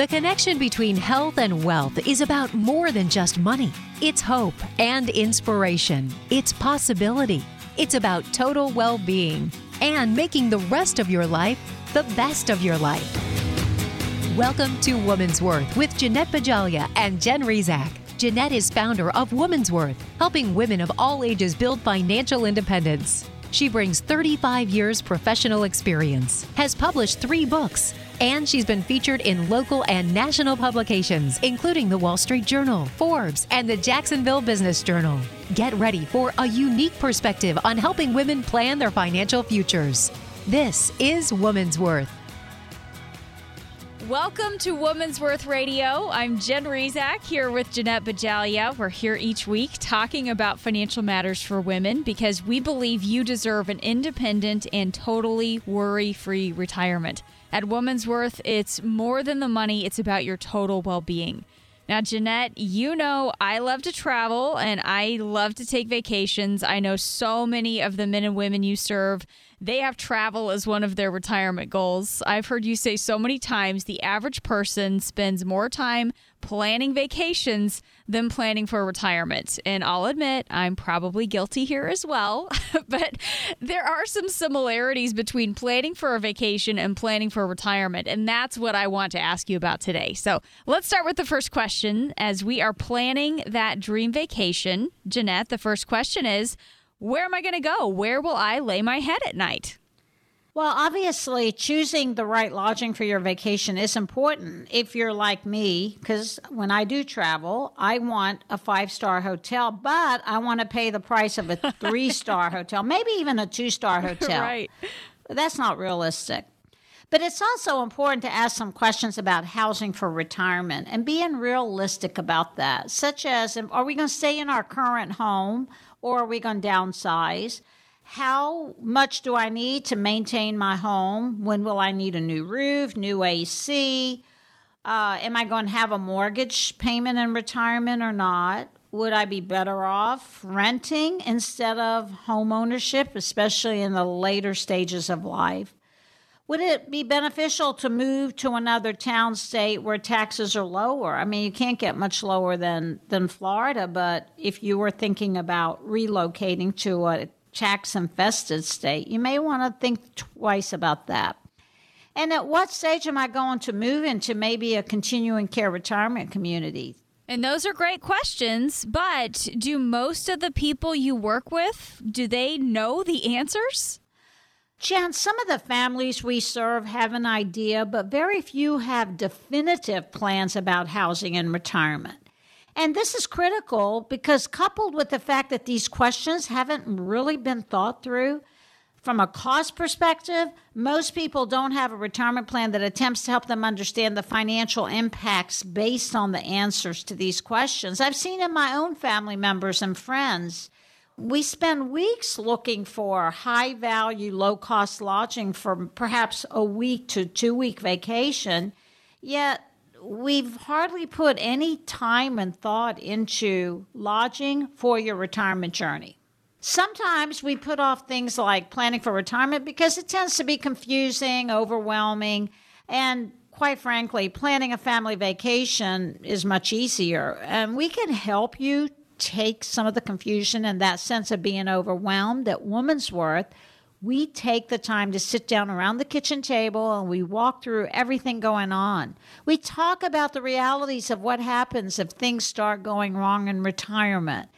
The connection between health and wealth is about more than just money. It's hope and inspiration. It's possibility. It's about total well being and making the rest of your life the best of your life. Welcome to Woman's Worth with Jeanette Bajalia and Jen Rizak. Jeanette is founder of Woman's Worth, helping women of all ages build financial independence. She brings 35 years professional experience, has published three books, and she's been featured in local and national publications, including the Wall Street Journal, Forbes, and the Jacksonville Business Journal. Get ready for a unique perspective on helping women plan their financial futures. This is Woman's Worth. Welcome to Woman's Worth Radio. I'm Jen Rizak here with Jeanette Bajalia. We're here each week talking about financial matters for women because we believe you deserve an independent and totally worry free retirement. At Woman's Worth, it's more than the money, it's about your total well being. Now, Jeanette, you know I love to travel and I love to take vacations. I know so many of the men and women you serve they have travel as one of their retirement goals. I've heard you say so many times the average person spends more time planning vacations than planning for retirement. And I'll admit, I'm probably guilty here as well. but there are some similarities between planning for a vacation and planning for retirement. And that's what I want to ask you about today. So let's start with the first question. As we are planning that dream vacation, Jeanette, the first question is, where am I going to go? Where will I lay my head at night? Well, obviously, choosing the right lodging for your vacation is important if you're like me, because when I do travel, I want a five star hotel, but I want to pay the price of a three star hotel, maybe even a two star hotel. right. That's not realistic. But it's also important to ask some questions about housing for retirement and being realistic about that, such as are we going to stay in our current home or are we going to downsize? How much do I need to maintain my home? When will I need a new roof, new AC? Uh, am I going to have a mortgage payment in retirement or not? Would I be better off renting instead of home ownership, especially in the later stages of life? Would it be beneficial to move to another town state where taxes are lower? I mean, you can't get much lower than, than Florida, but if you were thinking about relocating to a tax infested state, you may want to think twice about that. And at what stage am I going to move into maybe a continuing care retirement community? And those are great questions, but do most of the people you work with, do they know the answers? Jan, some of the families we serve have an idea, but very few have definitive plans about housing and retirement. And this is critical because, coupled with the fact that these questions haven't really been thought through, from a cost perspective, most people don't have a retirement plan that attempts to help them understand the financial impacts based on the answers to these questions. I've seen in my own family members and friends we spend weeks looking for high value, low cost lodging for perhaps a week to two week vacation, yet we've hardly put any time and thought into lodging for your retirement journey. Sometimes we put off things like planning for retirement because it tends to be confusing, overwhelming, and quite frankly, planning a family vacation is much easier. And we can help you take some of the confusion and that sense of being overwhelmed at Woman's Worth, we take the time to sit down around the kitchen table and we walk through everything going on. We talk about the realities of what happens if things start going wrong in retirement.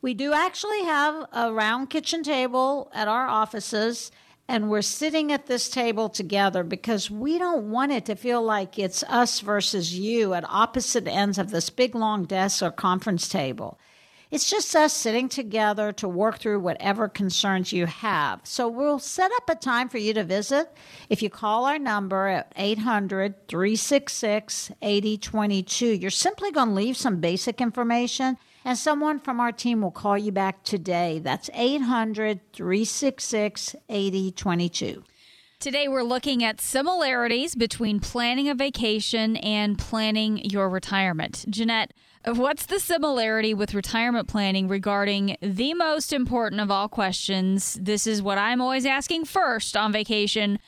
We do actually have a round kitchen table at our offices, and we're sitting at this table together because we don't want it to feel like it's us versus you at opposite ends of this big long desk or conference table. It's just us sitting together to work through whatever concerns you have. So we'll set up a time for you to visit. If you call our number at 800 366 8022, you're simply going to leave some basic information and someone from our team will call you back today. That's 800 366 8022. Today, we're looking at similarities between planning a vacation and planning your retirement. Jeanette, what's the similarity with retirement planning regarding the most important of all questions? This is what I'm always asking first on vacation.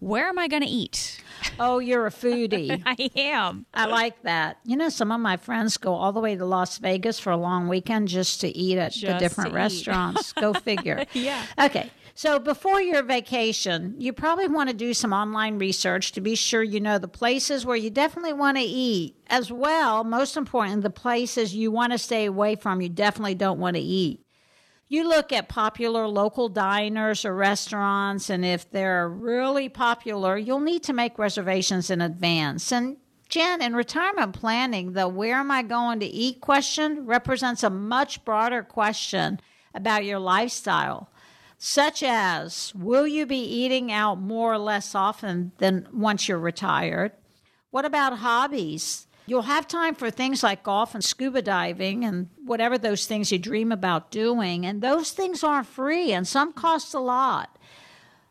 where am I going to eat? Oh, you're a foodie. I am. I like that. You know, some of my friends go all the way to Las Vegas for a long weekend just to eat at the different restaurants. go figure. Yeah. Okay. So before your vacation, you probably want to do some online research to be sure you know the places where you definitely want to eat. As well, most important, the places you want to stay away from, you definitely don't want to eat. You look at popular local diners or restaurants, and if they're really popular, you'll need to make reservations in advance. And Jen, in retirement planning, the where am I going to eat question represents a much broader question about your lifestyle, such as will you be eating out more or less often than once you're retired? What about hobbies? You'll have time for things like golf and scuba diving and whatever those things you dream about doing. And those things aren't free and some cost a lot.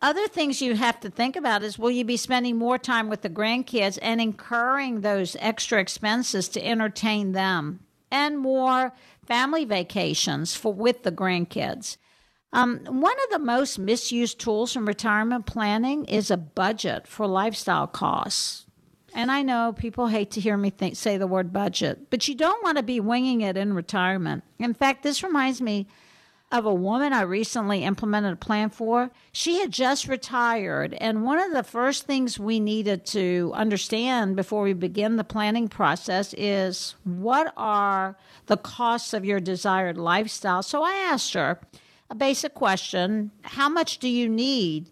Other things you have to think about is will you be spending more time with the grandkids and incurring those extra expenses to entertain them and more family vacations for with the grandkids. Um, one of the most misused tools in retirement planning is a budget for lifestyle costs. And I know people hate to hear me think, say the word budget, but you don't want to be winging it in retirement. In fact, this reminds me of a woman I recently implemented a plan for. She had just retired, and one of the first things we needed to understand before we begin the planning process is what are the costs of your desired lifestyle. So I asked her a basic question How much do you need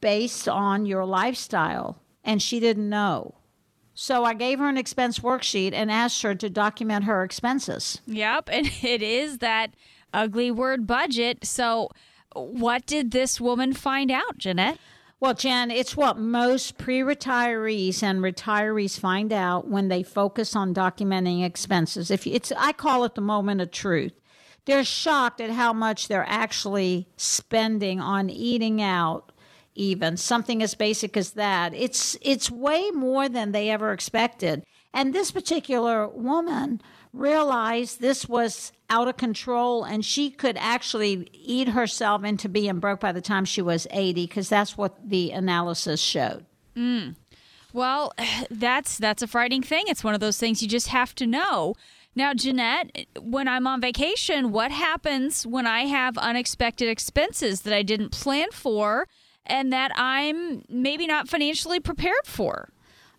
based on your lifestyle? And she didn't know. So I gave her an expense worksheet and asked her to document her expenses. Yep. And it is that ugly word budget. So, what did this woman find out, Jeanette? Well, Jen, it's what most pre retirees and retirees find out when they focus on documenting expenses. If it's, I call it the moment of truth. They're shocked at how much they're actually spending on eating out, even something as basic as that. It's it's way more than they ever expected. And this particular woman realized this was out of control and she could actually eat herself into being broke by the time she was 80 because that's what the analysis showed. Mm. Well, that's that's a frightening thing. It's one of those things you just have to know. Now, Jeanette, when I'm on vacation, what happens when I have unexpected expenses that I didn't plan for and that I'm maybe not financially prepared for?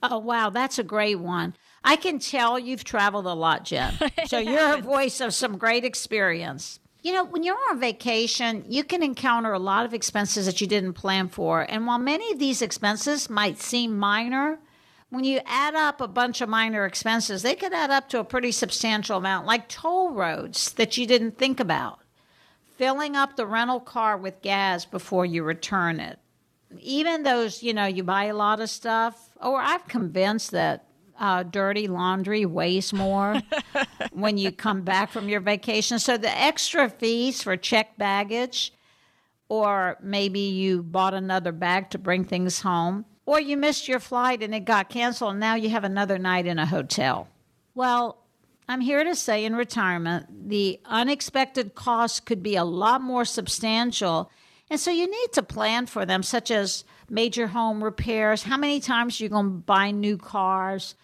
Oh, wow, that's a great one. I can tell you've traveled a lot, Jen. So you're a voice of some great experience. You know, when you're on vacation, you can encounter a lot of expenses that you didn't plan for. And while many of these expenses might seem minor, when you add up a bunch of minor expenses, they could add up to a pretty substantial amount, like toll roads that you didn't think about, filling up the rental car with gas before you return it. Even those, you know, you buy a lot of stuff, or I'm convinced that uh, dirty laundry weighs more when you come back from your vacation. So the extra fees for checked baggage, or maybe you bought another bag to bring things home, or you missed your flight and it got canceled, and now you have another night in a hotel. Well, I'm here to say in retirement, the unexpected costs could be a lot more substantial. And so you need to plan for them, such as major home repairs, how many times you're going to buy new cars,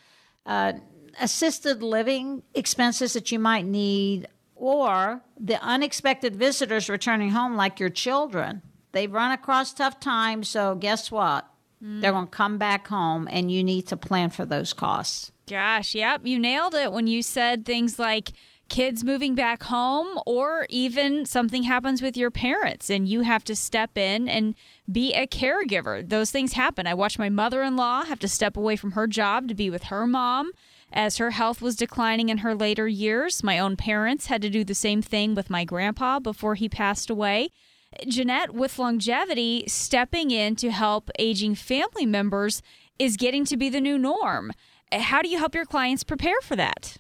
uh, assisted living expenses that you might need, or the unexpected visitors returning home, like your children. They've run across tough times, so guess what? They're going to come back home, and you need to plan for those costs. Gosh, yep, you nailed it when you said things like kids moving back home or even something happens with your parents and you have to step in and be a caregiver. Those things happen. I watched my mother-in-law have to step away from her job to be with her mom as her health was declining in her later years. My own parents had to do the same thing with my grandpa before he passed away. Jeanette, with longevity, stepping in to help aging family members is getting to be the new norm. How do you help your clients prepare for that?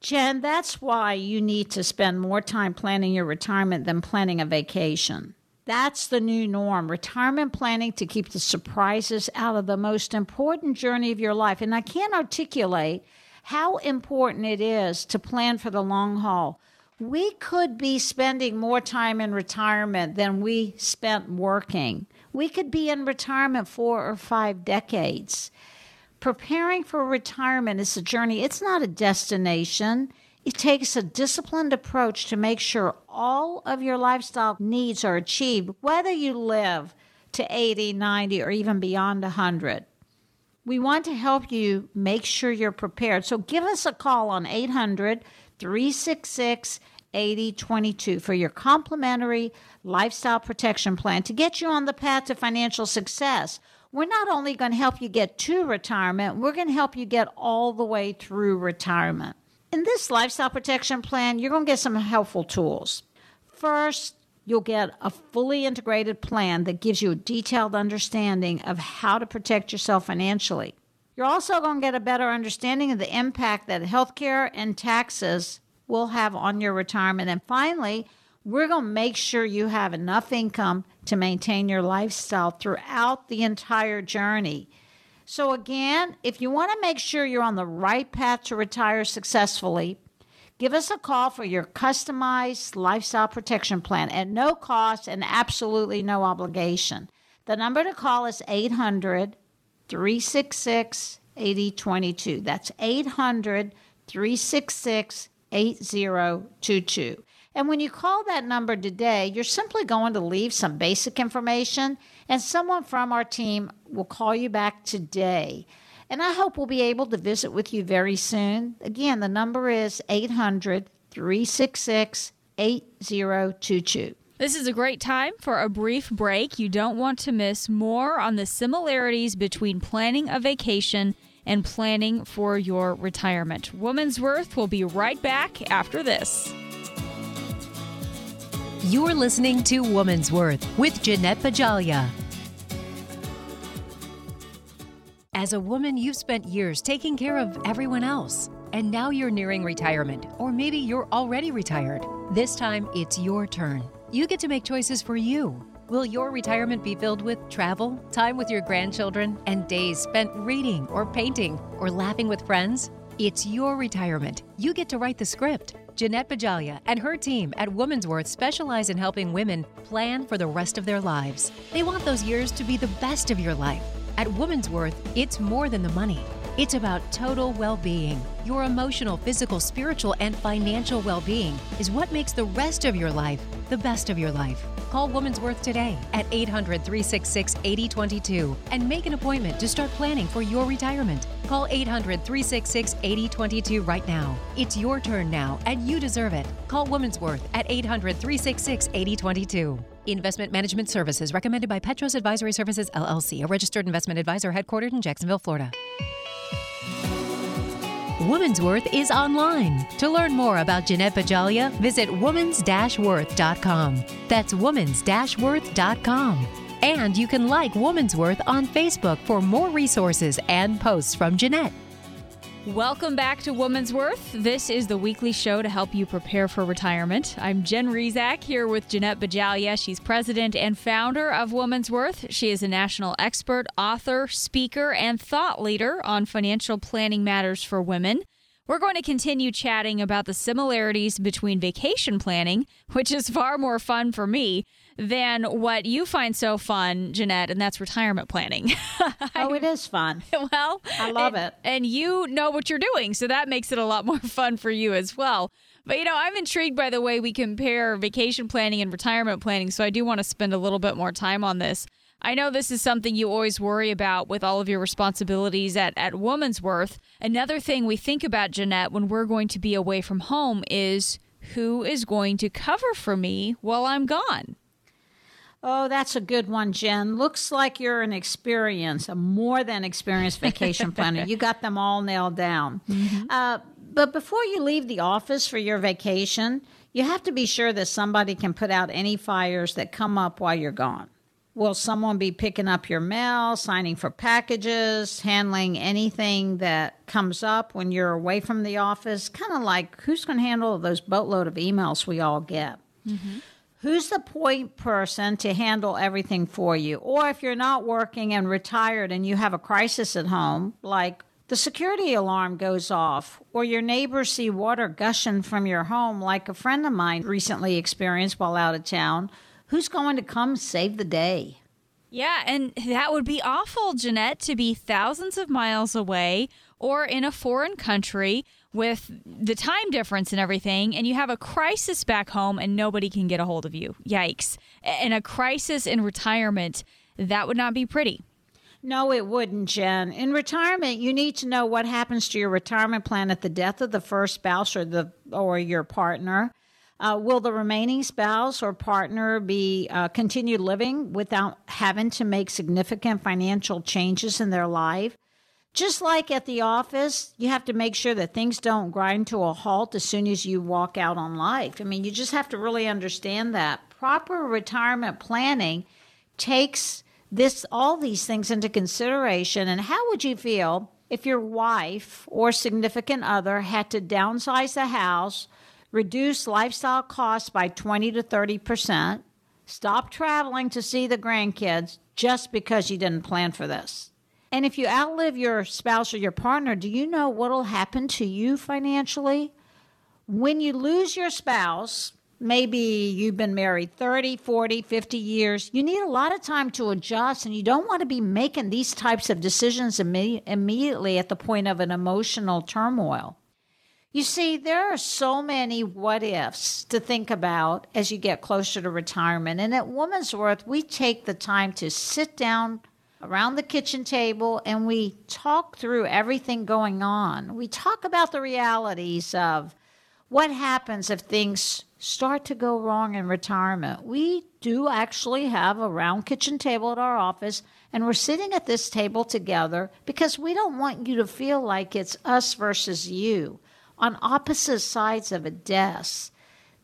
Jen, that's why you need to spend more time planning your retirement than planning a vacation. That's the new norm. Retirement planning to keep the surprises out of the most important journey of your life. And I can't articulate how important it is to plan for the long haul. We could be spending more time in retirement than we spent working. We could be in retirement four or five decades. Preparing for retirement is a journey, it's not a destination. It takes a disciplined approach to make sure all of your lifestyle needs are achieved, whether you live to 80, 90, or even beyond 100. We want to help you make sure you're prepared. So give us a call on 800 366 8022 for your complimentary lifestyle protection plan to get you on the path to financial success. We're not only going to help you get to retirement, we're going to help you get all the way through retirement. In this lifestyle protection plan, you're going to get some helpful tools. First, you'll get a fully integrated plan that gives you a detailed understanding of how to protect yourself financially. You're also going to get a better understanding of the impact that healthcare and taxes will have on your retirement. And finally, we're going to make sure you have enough income to maintain your lifestyle throughout the entire journey. So, again, if you want to make sure you're on the right path to retire successfully, give us a call for your customized lifestyle protection plan at no cost and absolutely no obligation. The number to call is 800 366 8022. That's 800 366 8022. And when you call that number today, you're simply going to leave some basic information, and someone from our team will call you back today. And I hope we'll be able to visit with you very soon. Again, the number is 800 366 8022. This is a great time for a brief break. You don't want to miss more on the similarities between planning a vacation and planning for your retirement. Woman's Worth will be right back after this. You're listening to Woman's Worth with Jeanette Bajalia. As a woman, you've spent years taking care of everyone else. And now you're nearing retirement, or maybe you're already retired. This time, it's your turn. You get to make choices for you. Will your retirement be filled with travel, time with your grandchildren, and days spent reading or painting or laughing with friends? It's your retirement. You get to write the script. Jeanette Bajalia and her team at Woman's Worth specialize in helping women plan for the rest of their lives. They want those years to be the best of your life. At Woman's Worth, it's more than the money. It's about total well being. Your emotional, physical, spiritual, and financial well being is what makes the rest of your life the best of your life. Call Woman's Worth today at 800 366 8022 and make an appointment to start planning for your retirement. Call 800 366 8022 right now. It's your turn now, and you deserve it. Call Woman's Worth at 800 366 8022. Investment management services recommended by Petros Advisory Services LLC, a registered investment advisor headquartered in Jacksonville, Florida. Woman's Worth is online. To learn more about Jeanette Bajalia, visit womans-worth.com. That's womans-worth.com. And you can like Woman's Worth on Facebook for more resources and posts from Jeanette. Welcome back to Woman's Worth. This is the weekly show to help you prepare for retirement. I'm Jen Rizak here with Jeanette Bajalia. She's president and founder of Woman's Worth. She is a national expert, author, speaker, and thought leader on financial planning matters for women. We're going to continue chatting about the similarities between vacation planning, which is far more fun for me, than what you find so fun, Jeanette, and that's retirement planning. oh, it is fun. Well, I love and, it. And you know what you're doing, so that makes it a lot more fun for you as well. But you know, I'm intrigued by the way we compare vacation planning and retirement planning, so I do want to spend a little bit more time on this. I know this is something you always worry about with all of your responsibilities at, at Woman's Worth. Another thing we think about, Jeanette, when we're going to be away from home is who is going to cover for me while I'm gone? Oh, that's a good one, Jen. Looks like you're an experienced, a more than experienced vacation planner. You got them all nailed down. Mm-hmm. Uh, but before you leave the office for your vacation, you have to be sure that somebody can put out any fires that come up while you're gone. Will someone be picking up your mail, signing for packages, handling anything that comes up when you're away from the office? Kind of like who's going to handle those boatload of emails we all get? Mm-hmm. Who's the point person to handle everything for you? Or if you're not working and retired and you have a crisis at home, like the security alarm goes off, or your neighbors see water gushing from your home, like a friend of mine recently experienced while out of town, who's going to come save the day? Yeah, and that would be awful, Jeanette, to be thousands of miles away or in a foreign country with the time difference and everything, and you have a crisis back home and nobody can get a hold of you. Yikes. And a crisis in retirement, that would not be pretty. No, it wouldn't, Jen. In retirement, you need to know what happens to your retirement plan at the death of the first spouse or the or your partner. Uh, will the remaining spouse or partner be uh, continue living without having to make significant financial changes in their life? Just like at the office, you have to make sure that things don't grind to a halt as soon as you walk out on life. I mean, you just have to really understand that. Proper retirement planning takes this all these things into consideration and how would you feel if your wife or significant other had to downsize the house, reduce lifestyle costs by 20 to 30%, stop traveling to see the grandkids just because you didn't plan for this? And if you outlive your spouse or your partner, do you know what will happen to you financially? When you lose your spouse, maybe you've been married 30, 40, 50 years, you need a lot of time to adjust, and you don't want to be making these types of decisions imme- immediately at the point of an emotional turmoil. You see, there are so many what ifs to think about as you get closer to retirement. And at Woman's Worth, we take the time to sit down around the kitchen table and we talk through everything going on. We talk about the realities of what happens if things start to go wrong in retirement. We do actually have a round kitchen table at our office, and we're sitting at this table together because we don't want you to feel like it's us versus you on opposite sides of a desk.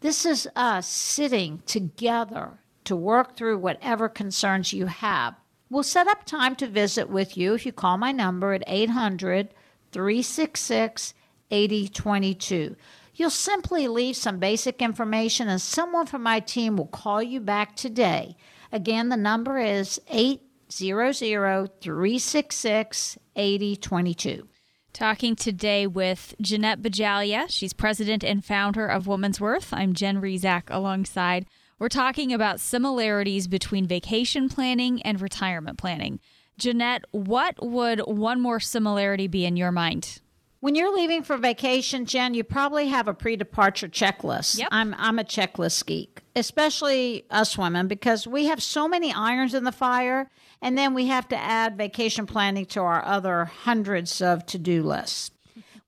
This is us sitting together to work through whatever concerns you have. We'll set up time to visit with you if you call my number at 800 366 8022. You'll simply leave some basic information and someone from my team will call you back today. Again, the number is 800 366 8022. Talking today with Jeanette Bajalia. She's president and founder of Woman's Worth. I'm Jen Rizak alongside we're talking about similarities between vacation planning and retirement planning. Jeanette, what would one more similarity be in your mind? When you're leaving for vacation, Jen, you probably have a pre-departure checklist. Yep. I'm I'm a checklist geek, especially us women because we have so many irons in the fire and then we have to add vacation planning to our other hundreds of to-do lists.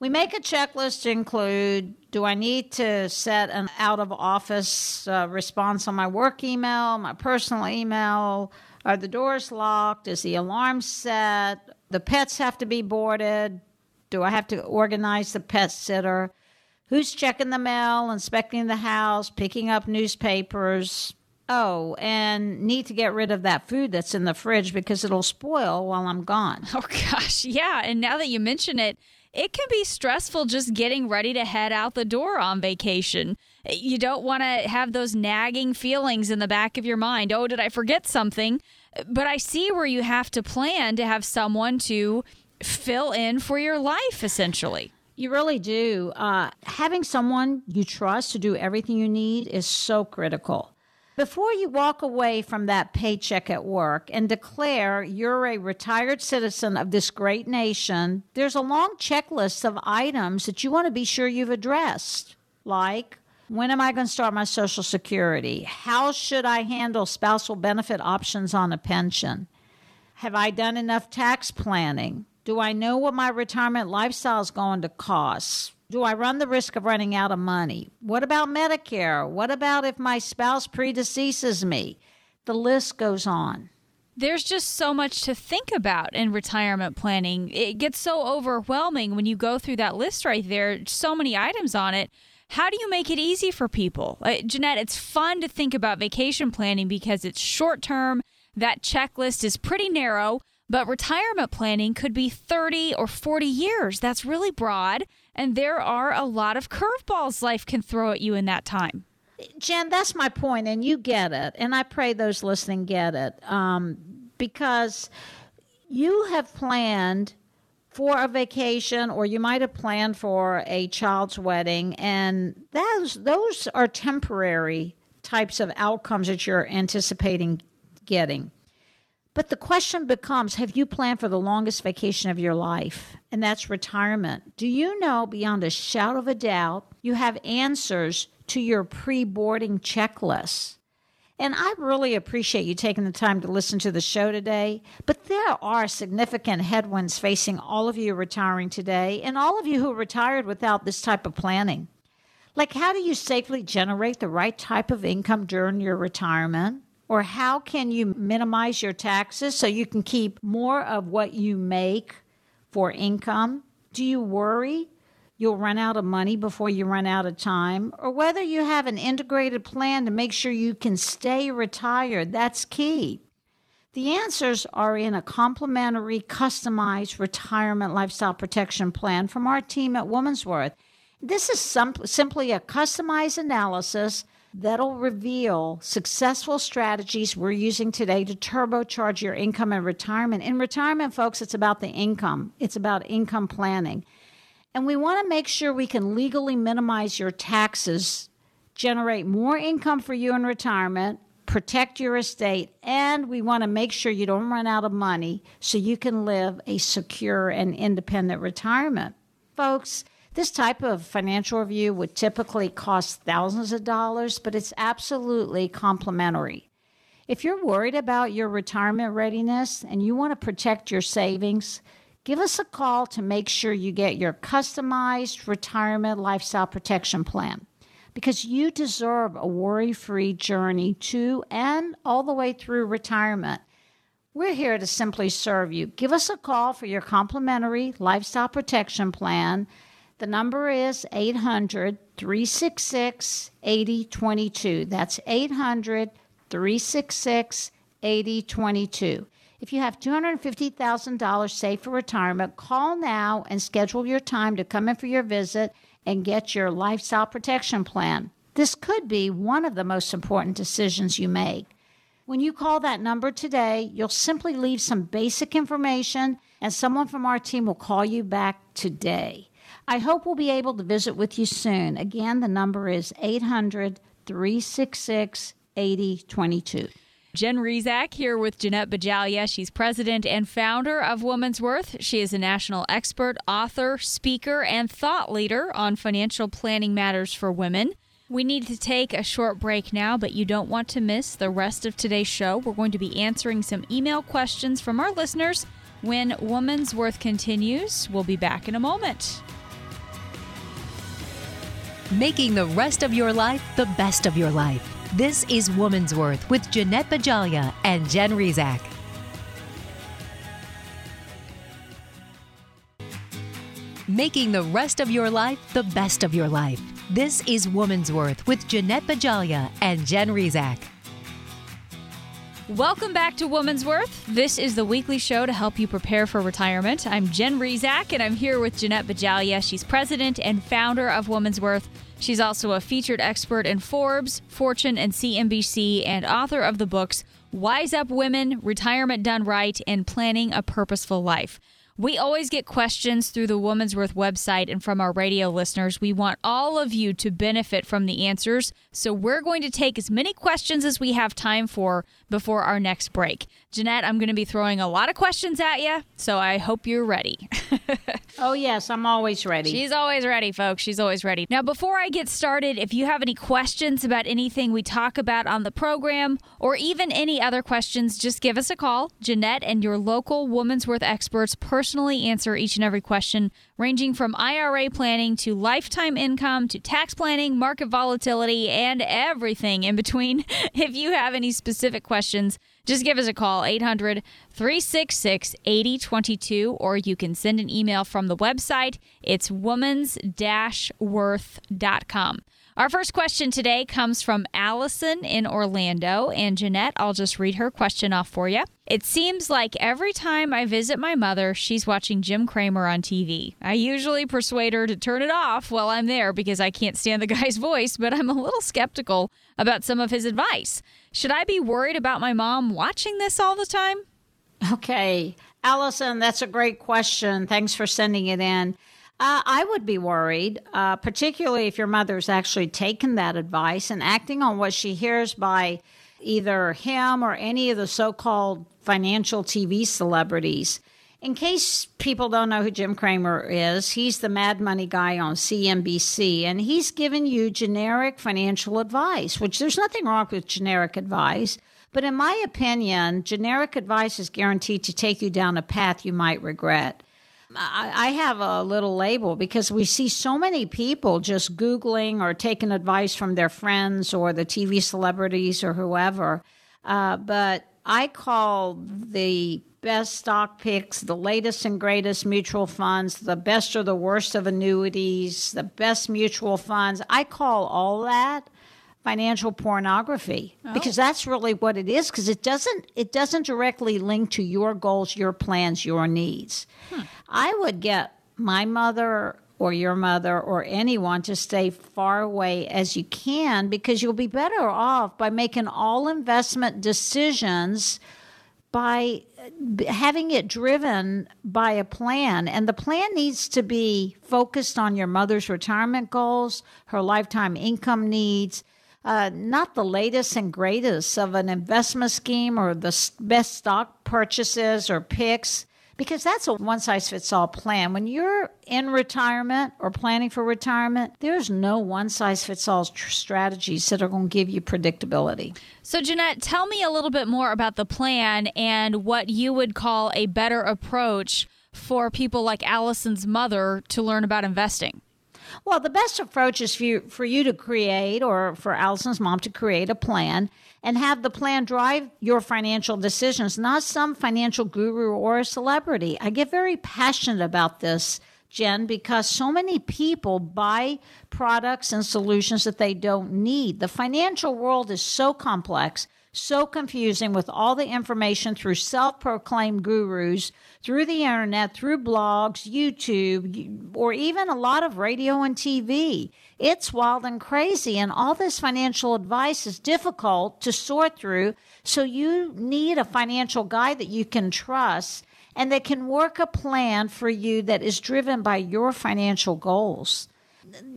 We make a checklist to include do I need to set an out of office uh, response on my work email, my personal email? Are the doors locked? Is the alarm set? The pets have to be boarded. Do I have to organize the pet sitter? Who's checking the mail, inspecting the house, picking up newspapers? Oh, and need to get rid of that food that's in the fridge because it'll spoil while I'm gone. Oh, gosh. Yeah. And now that you mention it, it can be stressful just getting ready to head out the door on vacation. You don't want to have those nagging feelings in the back of your mind. Oh, did I forget something? But I see where you have to plan to have someone to fill in for your life, essentially. You really do. Uh, having someone you trust to do everything you need is so critical. Before you walk away from that paycheck at work and declare you're a retired citizen of this great nation, there's a long checklist of items that you want to be sure you've addressed. Like, when am I going to start my Social Security? How should I handle spousal benefit options on a pension? Have I done enough tax planning? Do I know what my retirement lifestyle is going to cost? Do I run the risk of running out of money? What about Medicare? What about if my spouse predeceases me? The list goes on. There's just so much to think about in retirement planning. It gets so overwhelming when you go through that list right there, so many items on it. How do you make it easy for people? Uh, Jeanette, it's fun to think about vacation planning because it's short term. That checklist is pretty narrow, but retirement planning could be 30 or 40 years. That's really broad. And there are a lot of curveballs life can throw at you in that time. Jen, that's my point, and you get it. And I pray those listening get it. Um, because you have planned for a vacation or you might have planned for a child's wedding and those those are temporary types of outcomes that you're anticipating getting But the question becomes have you planned for the longest vacation of your life? And that's retirement. Do you know beyond a shadow of a doubt you have answers to your pre boarding checklist? And I really appreciate you taking the time to listen to the show today. But there are significant headwinds facing all of you retiring today and all of you who retired without this type of planning. Like, how do you safely generate the right type of income during your retirement? Or how can you minimize your taxes so you can keep more of what you make for income? Do you worry you'll run out of money before you run out of time, or whether you have an integrated plan to make sure you can stay retired. That's key. The answers are in a complimentary, customized retirement lifestyle protection plan from our team at Woman's Worth. This is some, simply a customized analysis that'll reveal successful strategies we're using today to turbocharge your income and retirement. In retirement, folks, it's about the income, it's about income planning. And we want to make sure we can legally minimize your taxes, generate more income for you in retirement, protect your estate, and we want to make sure you don't run out of money so you can live a secure and independent retirement. Folks, this type of financial review would typically cost thousands of dollars, but it's absolutely complimentary. If you're worried about your retirement readiness and you want to protect your savings, give us a call to make sure you get your customized retirement lifestyle protection plan because you deserve a worry free journey to and all the way through retirement. We're here to simply serve you. Give us a call for your complimentary lifestyle protection plan. The number is 800 366 8022. That's 800 366 8022. If you have $250,000 saved for retirement, call now and schedule your time to come in for your visit and get your lifestyle protection plan. This could be one of the most important decisions you make. When you call that number today, you'll simply leave some basic information and someone from our team will call you back today. I hope we'll be able to visit with you soon. Again, the number is 800 366 8022. Jen Rizak here with Jeanette Bajalia. She's president and founder of Woman's Worth. She is a national expert, author, speaker, and thought leader on financial planning matters for women. We need to take a short break now, but you don't want to miss the rest of today's show. We're going to be answering some email questions from our listeners when Woman's Worth continues. We'll be back in a moment. Making the rest of your life the best of your life. This is Woman's Worth with Jeanette Bajalia and Jen Rizak. Making the rest of your life the best of your life. This is Woman's Worth with Jeanette Bajalia and Jen Rizak. Welcome back to Woman's Worth. This is the weekly show to help you prepare for retirement. I'm Jen Rizak, and I'm here with Jeanette Bajalia. She's president and founder of Woman's Worth. She's also a featured expert in Forbes, Fortune, and CNBC, and author of the books Wise Up Women, Retirement Done Right, and Planning a Purposeful Life. We always get questions through the Woman's Worth website and from our radio listeners. We want all of you to benefit from the answers. So we're going to take as many questions as we have time for before our next break. Jeanette, I'm going to be throwing a lot of questions at you, so I hope you're ready. oh, yes, I'm always ready. She's always ready, folks. She's always ready. Now, before I get started, if you have any questions about anything we talk about on the program or even any other questions, just give us a call. Jeanette and your local Woman's Worth experts personally answer each and every question, ranging from IRA planning to lifetime income to tax planning, market volatility, and everything in between. If you have any specific questions, just give us a call, 800 366 8022, or you can send an email from the website. It's womans worth.com. Our first question today comes from Allison in Orlando. And Jeanette, I'll just read her question off for you. It seems like every time I visit my mother, she's watching Jim Cramer on TV. I usually persuade her to turn it off while I'm there because I can't stand the guy's voice, but I'm a little skeptical about some of his advice. Should I be worried about my mom watching this all the time? Okay. Allison, that's a great question. Thanks for sending it in. Uh, I would be worried, uh, particularly if your mother's actually taken that advice and acting on what she hears by either him or any of the so called financial TV celebrities. In case people don't know who Jim Cramer is, he's the Mad Money guy on CNBC, and he's giving you generic financial advice, which there's nothing wrong with generic advice. But in my opinion, generic advice is guaranteed to take you down a path you might regret. I have a little label because we see so many people just Googling or taking advice from their friends or the TV celebrities or whoever. Uh, but I call the best stock picks, the latest and greatest mutual funds, the best or the worst of annuities, the best mutual funds. I call all that financial pornography oh. because that's really what it is because it doesn't it doesn't directly link to your goals, your plans, your needs. Hmm. I would get my mother or your mother or anyone to stay far away as you can because you'll be better off by making all investment decisions by having it driven by a plan. And the plan needs to be focused on your mother's retirement goals, her lifetime income needs, uh, not the latest and greatest of an investment scheme or the best stock purchases or picks because that's a one size fits all plan. When you're in retirement or planning for retirement, there's no one size fits all strategies that are going to give you predictability. So, Jeanette, tell me a little bit more about the plan and what you would call a better approach for people like Allison's mother to learn about investing. Well, the best approach is for you, for you to create, or for Allison's mom to create a plan and have the plan drive your financial decisions, not some financial guru or a celebrity. I get very passionate about this, Jen, because so many people buy products and solutions that they don't need. The financial world is so complex so confusing with all the information through self proclaimed gurus, through the internet, through blogs, YouTube, or even a lot of radio and TV. It's wild and crazy, and all this financial advice is difficult to sort through. So, you need a financial guide that you can trust and that can work a plan for you that is driven by your financial goals.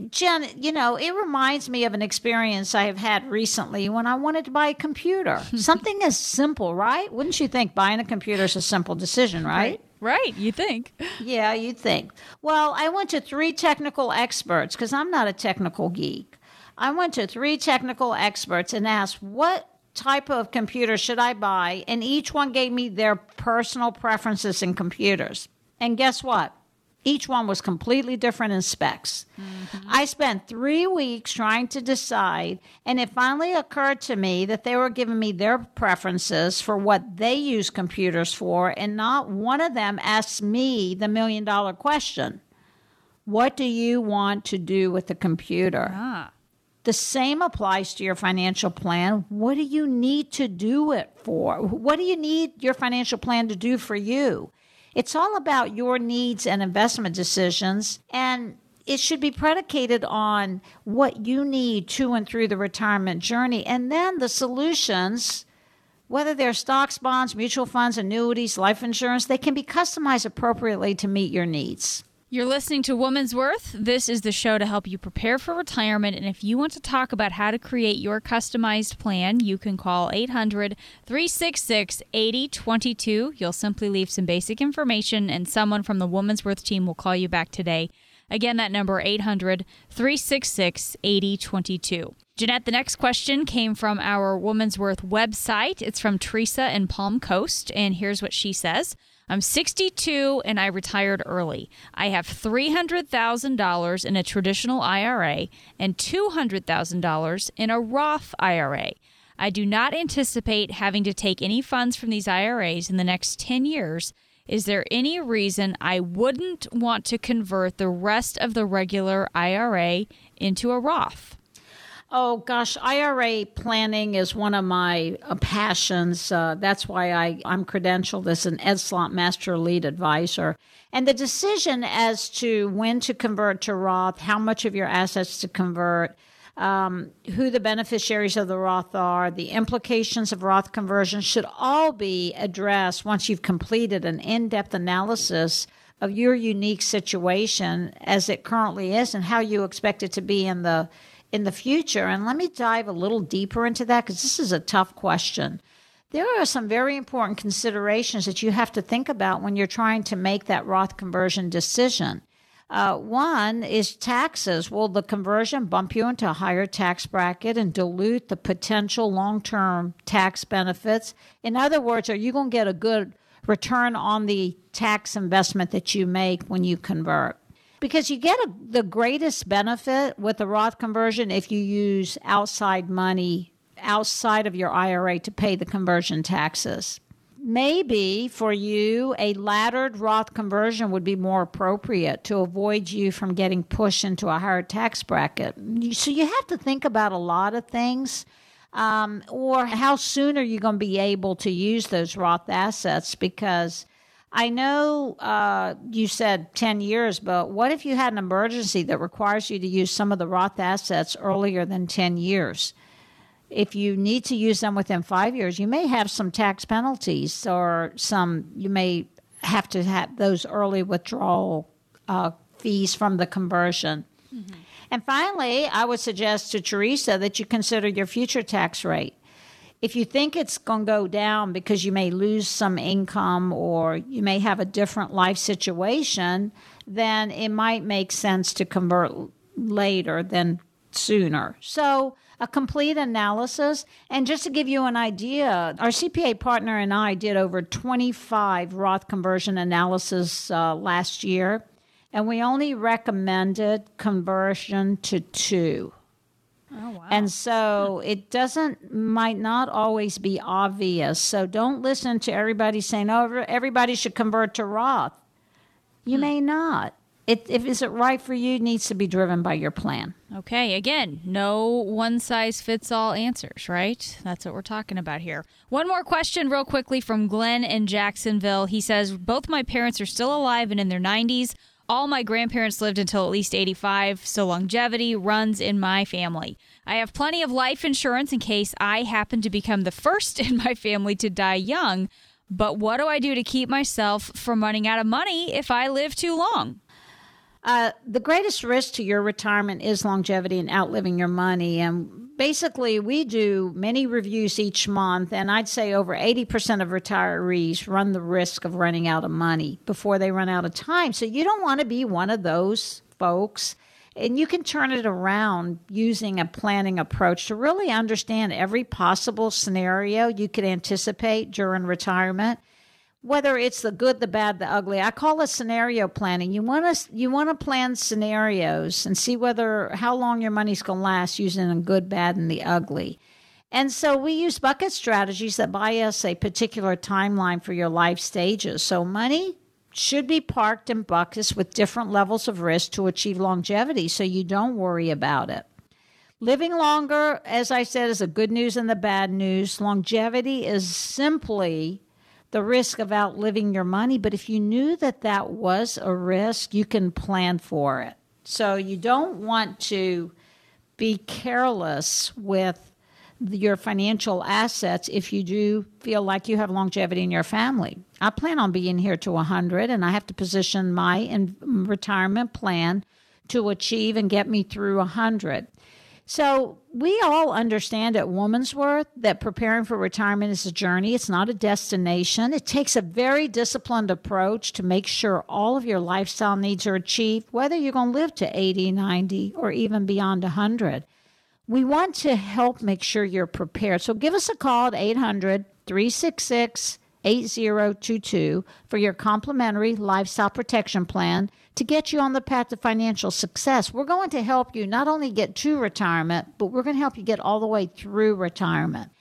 Jen, you know, it reminds me of an experience I have had recently when I wanted to buy a computer. Something as simple, right? Wouldn't you think buying a computer is a simple decision, right? Right, right you think. Yeah, you'd think. Well, I went to three technical experts because I'm not a technical geek. I went to three technical experts and asked, what type of computer should I buy? And each one gave me their personal preferences in computers. And guess what? Each one was completely different in specs. Mm-hmm. I spent three weeks trying to decide, and it finally occurred to me that they were giving me their preferences for what they use computers for, and not one of them asked me the million dollar question What do you want to do with the computer? Ah. The same applies to your financial plan. What do you need to do it for? What do you need your financial plan to do for you? It's all about your needs and investment decisions. And it should be predicated on what you need to and through the retirement journey. And then the solutions, whether they're stocks, bonds, mutual funds, annuities, life insurance, they can be customized appropriately to meet your needs. You're listening to Woman's Worth. This is the show to help you prepare for retirement. And if you want to talk about how to create your customized plan, you can call 800 366 8022. You'll simply leave some basic information, and someone from the Woman's Worth team will call you back today. Again, that number 800 366 8022. Jeanette, the next question came from our Woman's Worth website. It's from Teresa in Palm Coast, and here's what she says. I'm 62 and I retired early. I have $300,000 in a traditional IRA and $200,000 in a Roth IRA. I do not anticipate having to take any funds from these IRAs in the next 10 years. Is there any reason I wouldn't want to convert the rest of the regular IRA into a Roth? Oh gosh, IRA planning is one of my uh, passions. Uh, that's why I, I'm credentialed as an Ed Slott Master Elite Advisor. And the decision as to when to convert to Roth, how much of your assets to convert, um, who the beneficiaries of the Roth are, the implications of Roth conversion should all be addressed once you've completed an in depth analysis of your unique situation as it currently is and how you expect it to be in the in the future. And let me dive a little deeper into that because this is a tough question. there are some very important considerations that you have to think about when you're trying to make that Roth conversion decision. Uh, one is taxes. Will the conversion bump you into a higher tax bracket and dilute the potential long term tax benefits? In other words, are you going to get a good return on the tax investment that you make when you convert? Because you get a, the greatest benefit with a Roth conversion if you use outside money outside of your IRA to pay the conversion taxes maybe for you, a laddered Roth conversion would be more appropriate to avoid you from getting pushed into a higher tax bracket. So you have to think about a lot of things. Um, or how soon are you going to be able to use those Roth assets? Because I know uh, you said 10 years, but what if you had an emergency that requires you to use some of the Roth assets earlier than 10 years? if you need to use them within five years, you may have some tax penalties or some, you may have to have those early withdrawal uh, fees from the conversion. Mm-hmm. And finally, I would suggest to Teresa that you consider your future tax rate. If you think it's going to go down because you may lose some income or you may have a different life situation, then it might make sense to convert later than sooner. So, a complete analysis. And just to give you an idea, our CPA partner and I did over 25 Roth conversion analysis uh, last year, and we only recommended conversion to two. Oh, wow. And so it doesn't, might not always be obvious. So don't listen to everybody saying, oh, everybody should convert to Roth. You hmm. may not it, if is it right for you needs to be driven by your plan. Okay, again, no one size fits all answers, right? That's what we're talking about here. One more question, real quickly, from Glenn in Jacksonville. He says both my parents are still alive and in their 90s. All my grandparents lived until at least 85, so longevity runs in my family. I have plenty of life insurance in case I happen to become the first in my family to die young. But what do I do to keep myself from running out of money if I live too long? Uh, the greatest risk to your retirement is longevity and outliving your money. And basically, we do many reviews each month, and I'd say over 80% of retirees run the risk of running out of money before they run out of time. So you don't want to be one of those folks. And you can turn it around using a planning approach to really understand every possible scenario you could anticipate during retirement whether it's the good, the bad, the ugly. I call it scenario planning. You want to you want to plan scenarios and see whether how long your money's going to last using the good, bad, and the ugly. And so we use bucket strategies that buy us a particular timeline for your life stages. So money should be parked in buckets with different levels of risk to achieve longevity so you don't worry about it. Living longer, as I said, is the good news and the bad news. Longevity is simply the risk of outliving your money. But if you knew that that was a risk, you can plan for it. So you don't want to be careless with your financial assets if you do feel like you have longevity in your family. I plan on being here to 100 and I have to position my retirement plan to achieve and get me through 100. So we all understand at Woman's Worth that preparing for retirement is a journey. It's not a destination. It takes a very disciplined approach to make sure all of your lifestyle needs are achieved, whether you're going to live to 80, 90, or even beyond 100. We want to help make sure you're prepared. So give us a call at 800 366 8022 for your complimentary lifestyle protection plan to get you on the path to financial success. We're going to help you not only get to retirement, but we're going to help you get all the way through retirement.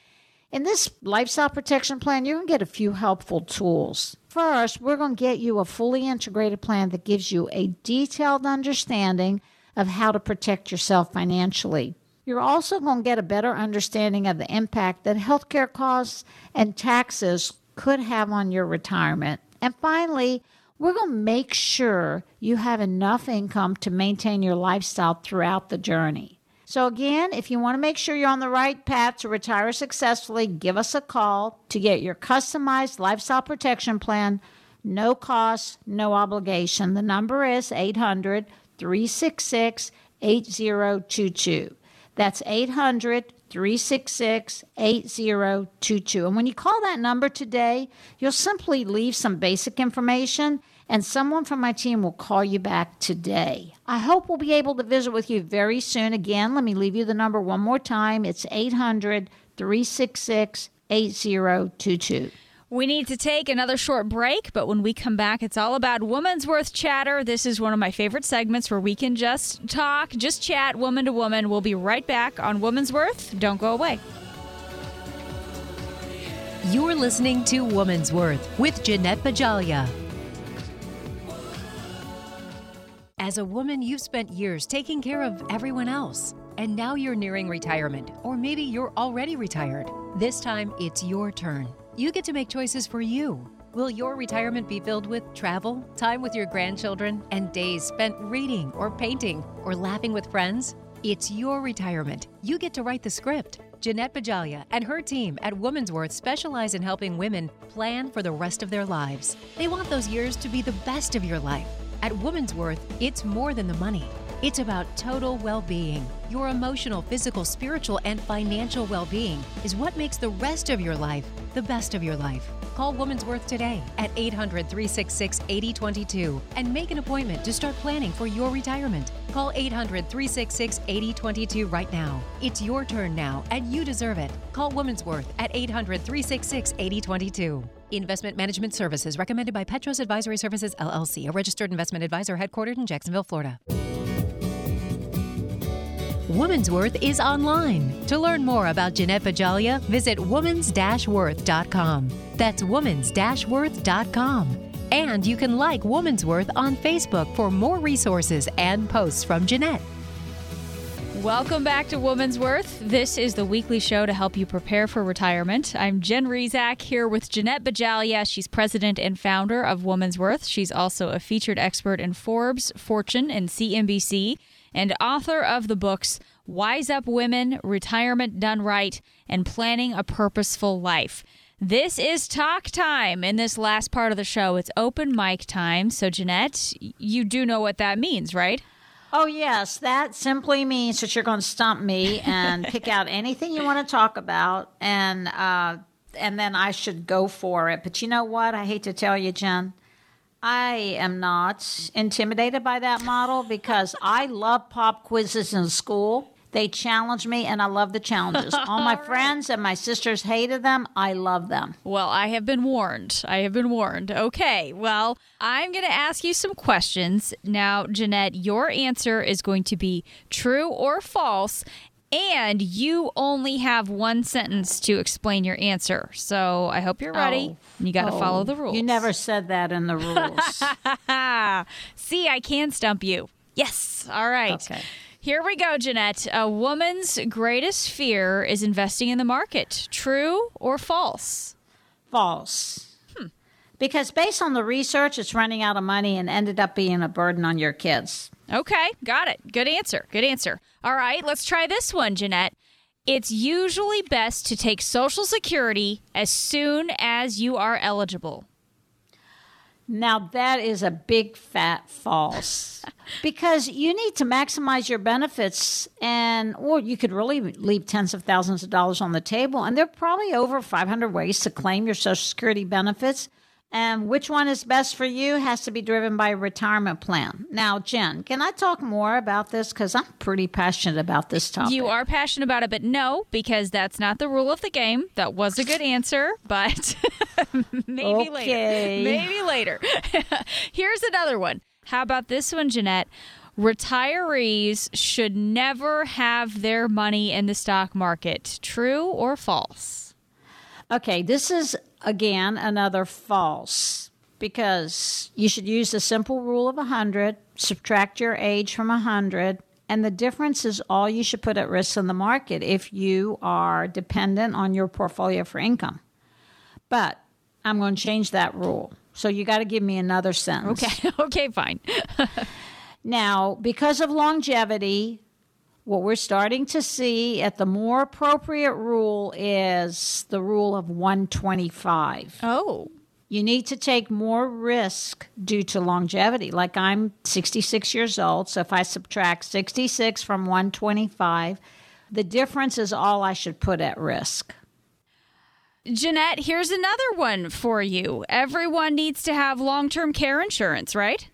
In this lifestyle protection plan, you're going to get a few helpful tools. First, we're going to get you a fully integrated plan that gives you a detailed understanding of how to protect yourself financially. You're also going to get a better understanding of the impact that healthcare costs and taxes could have on your retirement. And finally, we're going to make sure you have enough income to maintain your lifestyle throughout the journey. So, again, if you want to make sure you're on the right path to retire successfully, give us a call to get your customized lifestyle protection plan. No cost, no obligation. The number is 800 366 8022. That's 800 366 8022. And when you call that number today, you'll simply leave some basic information and someone from my team will call you back today. I hope we'll be able to visit with you very soon. Again, let me leave you the number one more time. It's 800 366 8022. We need to take another short break, but when we come back, it's all about Woman's Worth Chatter. This is one of my favorite segments where we can just talk, just chat, woman to woman. We'll be right back on Woman's Worth. Don't go away. You're listening to Woman's Worth with Jeanette Bajalia. As a woman, you've spent years taking care of everyone else, and now you're nearing retirement, or maybe you're already retired. This time, it's your turn. You get to make choices for you. Will your retirement be filled with travel, time with your grandchildren, and days spent reading or painting or laughing with friends? It's your retirement. You get to write the script. Jeanette Bajalia and her team at Woman's Worth specialize in helping women plan for the rest of their lives. They want those years to be the best of your life. At Woman's Worth, it's more than the money. It's about total well being. Your emotional, physical, spiritual, and financial well being is what makes the rest of your life the best of your life. Call Woman's Worth today at 800 366 8022 and make an appointment to start planning for your retirement. Call 800 366 8022 right now. It's your turn now, and you deserve it. Call Woman's Worth at 800 366 8022. Investment management services recommended by Petros Advisory Services LLC, a registered investment advisor headquartered in Jacksonville, Florida. Woman's Worth is online. To learn more about Jeanette Bajalia, visit womans-worth.com. That's womans-worth.com. And you can like Woman's Worth on Facebook for more resources and posts from Jeanette. Welcome back to Woman's Worth. This is the weekly show to help you prepare for retirement. I'm Jen Rizak here with Jeanette Bajalia. She's president and founder of Woman's Worth. She's also a featured expert in Forbes, Fortune, and CNBC and author of the books Wise Up Women, Retirement Done Right, and Planning a Purposeful Life. This is talk time in this last part of the show. It's open mic time. So, Jeanette, you do know what that means, right? Oh, yes. That simply means that you're going to stump me and pick out anything you want to talk about, and, uh, and then I should go for it. But you know what? I hate to tell you, Jen. I am not intimidated by that model because I love pop quizzes in school. They challenge me, and I love the challenges. All my friends and my sisters hated them. I love them. Well, I have been warned. I have been warned. Okay. Well, I'm going to ask you some questions. Now, Jeanette, your answer is going to be true or false. And you only have one sentence to explain your answer. So I hope you're ready. Oh. You got to Oh, follow the rules. You never said that in the rules. See, I can stump you. Yes. All right. Okay. Here we go, Jeanette. A woman's greatest fear is investing in the market. True or false? False. Hmm. Because based on the research, it's running out of money and ended up being a burden on your kids. Okay, got it. Good answer. Good answer. All right, let's try this one, Jeanette. It's usually best to take Social Security as soon as you are eligible. Now, that is a big fat false because you need to maximize your benefits, and or you could really leave tens of thousands of dollars on the table. And there are probably over 500 ways to claim your Social Security benefits. And which one is best for you has to be driven by a retirement plan. Now, Jen, can I talk more about this? Because I'm pretty passionate about this topic. You are passionate about it, but no, because that's not the rule of the game. That was a good answer, but maybe Okay. later. Maybe later. Here's another one. How about this one, Jeanette? Retirees should never have their money in the stock market. True or false? Okay, this is again another false because you should use the simple rule of 100, subtract your age from 100, and the difference is all you should put at risk in the market if you are dependent on your portfolio for income. But I'm going to change that rule. So you got to give me another sentence. Okay, okay, fine. Now, because of longevity, what we're starting to see at the more appropriate rule is the rule of 125. Oh, You need to take more risk due to longevity. Like I'm 66 years old, so if I subtract 66 from 125, The difference is all I should put at risk. Jeanette, here's another one for you. Everyone needs to have long term care insurance, right?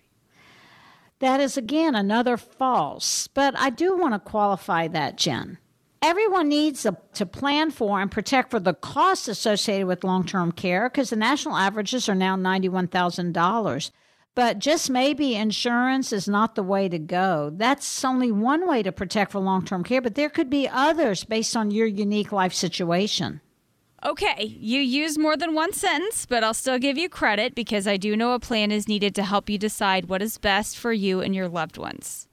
That is again another false, but I do want to qualify that, Jen. Everyone needs a, to plan for and protect for the costs associated with long term care because the national averages are now $91,000. But just maybe insurance is not the way to go. That's only one way to protect for long term care, but there could be others based on your unique life situation. Okay, you use more than one sentence, but I'll still give you credit because I do know a plan is needed to help you decide what is best for you and your loved ones.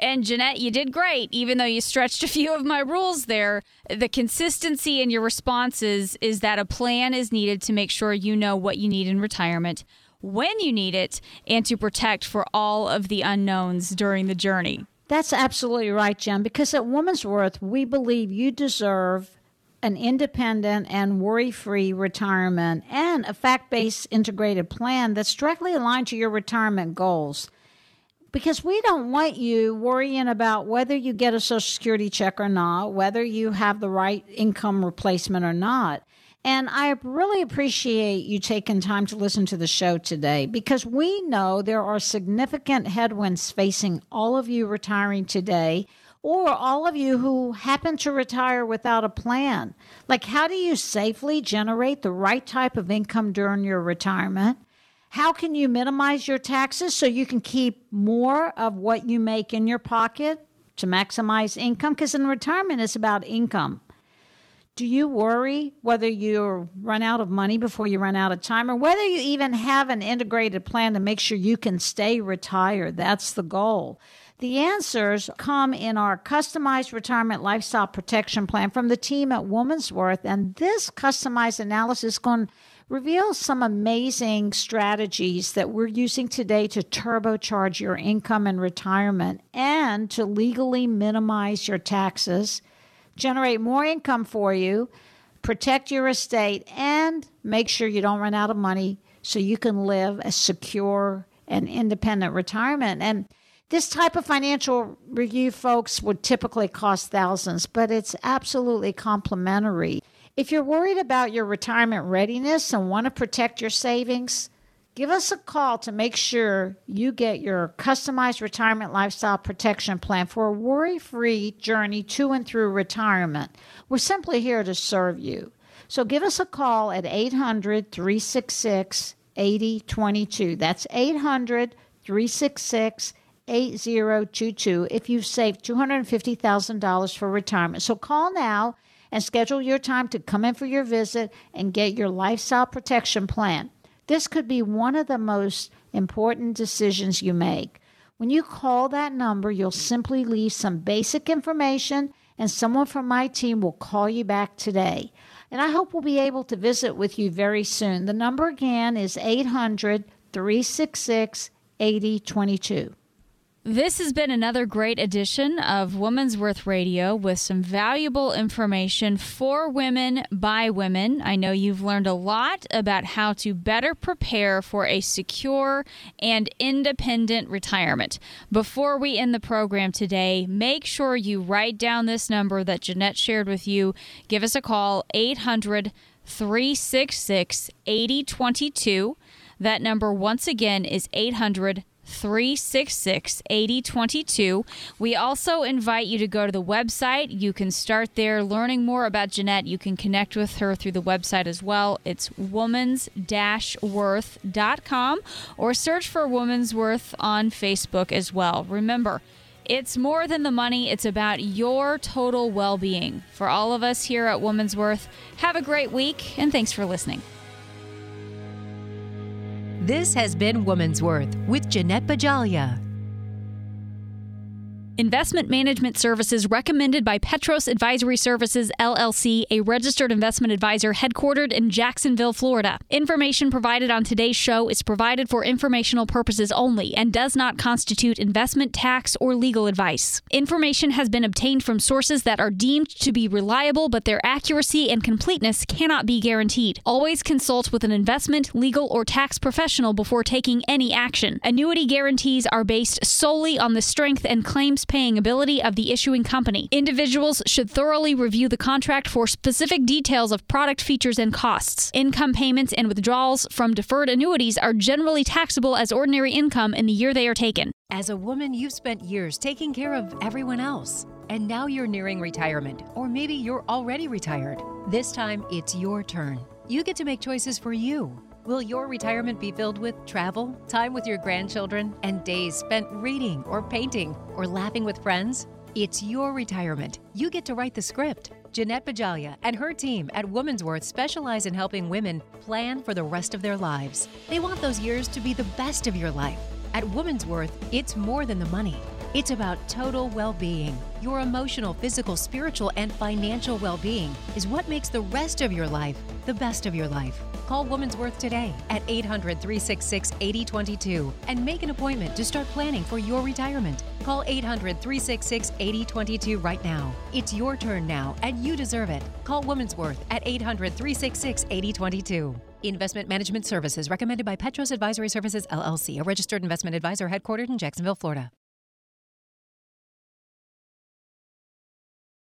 And Jeanette, you did great, even though you stretched a few of my rules there. The consistency in your responses is that a plan is needed to make sure you know what you need in retirement, when you need it, and to protect for all of the unknowns during the journey. That's absolutely right, Jen, because at Woman's Worth, we believe you deserve an independent and worry free retirement and a fact based integrated plan that's directly aligned to your retirement goals because we don't want you worrying about whether you get a social security check or not, whether you have the right income replacement or not. And I really appreciate you taking time to listen to the show today because we know there are significant headwinds facing all of you retiring today or all of you who happen to retire without a plan. Like, how do you safely generate the right type of income during your retirement? How can you minimize your taxes so you can keep more of what you make in your pocket to maximize income? Because in retirement, it's about income. Do you worry whether you run out of money before you run out of time or whether you even have an integrated plan to make sure you can stay retired? That's the goal. The answers come in our customized retirement lifestyle protection plan from the team at Woman's Worth. And this customized analysis is going to reveal some amazing strategies that we're using today to turbocharge your income and retirement and to legally minimize your taxes, generate more income for you, protect your estate, and make sure you don't run out of money so you can live a secure and independent retirement. And this type of financial review, folks, would typically cost thousands, but it's absolutely complimentary. If you're worried about your retirement readiness and want to protect your savings, give us a call to make sure you get your customized retirement lifestyle protection plan for a worry free journey to and through retirement. We're simply here to serve you. So give us a call at 800 366 8022. That's 800 366 8022 if you've saved $250,000 for retirement. So call now and schedule your time to come in for your visit and get your lifestyle protection plan. This could be one of the most important decisions you make. When you call that number, you'll simply leave some basic information and someone from my team will call you back today. And I hope we'll be able to visit with you very soon. The number again is 800 366 8022. This has been another great edition of Woman's Worth Radio with some valuable information for women by women. I know you've learned a lot about how to better prepare for a secure and independent retirement. Before we end the program today, make sure you write down this number that Jeanette shared with you. Give us a call, 800 366 8022. That number, once again, is 800 366 8022. We also invite you to go to the website. You can start there learning more about Jeanette. You can connect with her through the website as well. It's womans worth.com or search for Woman's Worth on Facebook as well. Remember, it's more than the money, it's about your total well being. For all of us here at Woman's Worth, have a great week and thanks for listening. This has been Woman's Worth with Jeanette Bajalia. Investment management services recommended by Petros Advisory Services LLC, a registered investment advisor headquartered in Jacksonville, Florida. Information provided on today's show is provided for informational purposes only and does not constitute investment, tax, or legal advice. Information has been obtained from sources that are deemed to be reliable, but their accuracy and completeness cannot be guaranteed. Always consult with an investment, legal, or tax professional before taking any action. Annuity guarantees are based solely on the strength and claims paying ability of the issuing company. Individuals should thoroughly review the contract for specific details of product features and costs. Income payments and withdrawals from deferred annuities are generally taxable as ordinary income in the year they are taken. As a woman, you've spent years taking care of everyone else. And now you're nearing retirement, or maybe you're already retired. This time, it's your turn. You get to make choices for you. Will your retirement be filled with travel, time with your grandchildren, and days spent reading or painting or laughing with friends? It's your retirement. You get to write the script. Jeanette Bajalia and her team at Woman's Worth specialize in helping women plan for the rest of their lives. They want those years to be the best of your life. At Woman's Worth, it's more than the money. It's about total well being. Your emotional, physical, spiritual, and financial well being is what makes the rest of your life the best of your life. Call Woman's Worth today at 800 366 8022 and make an appointment to start planning for your retirement. Call 800 366 8022 right now. It's your turn now, and you deserve it. Call Woman's Worth at 800 366 8022. Investment management services recommended by Petros Advisory Services LLC, a registered investment advisor headquartered in Jacksonville, Florida.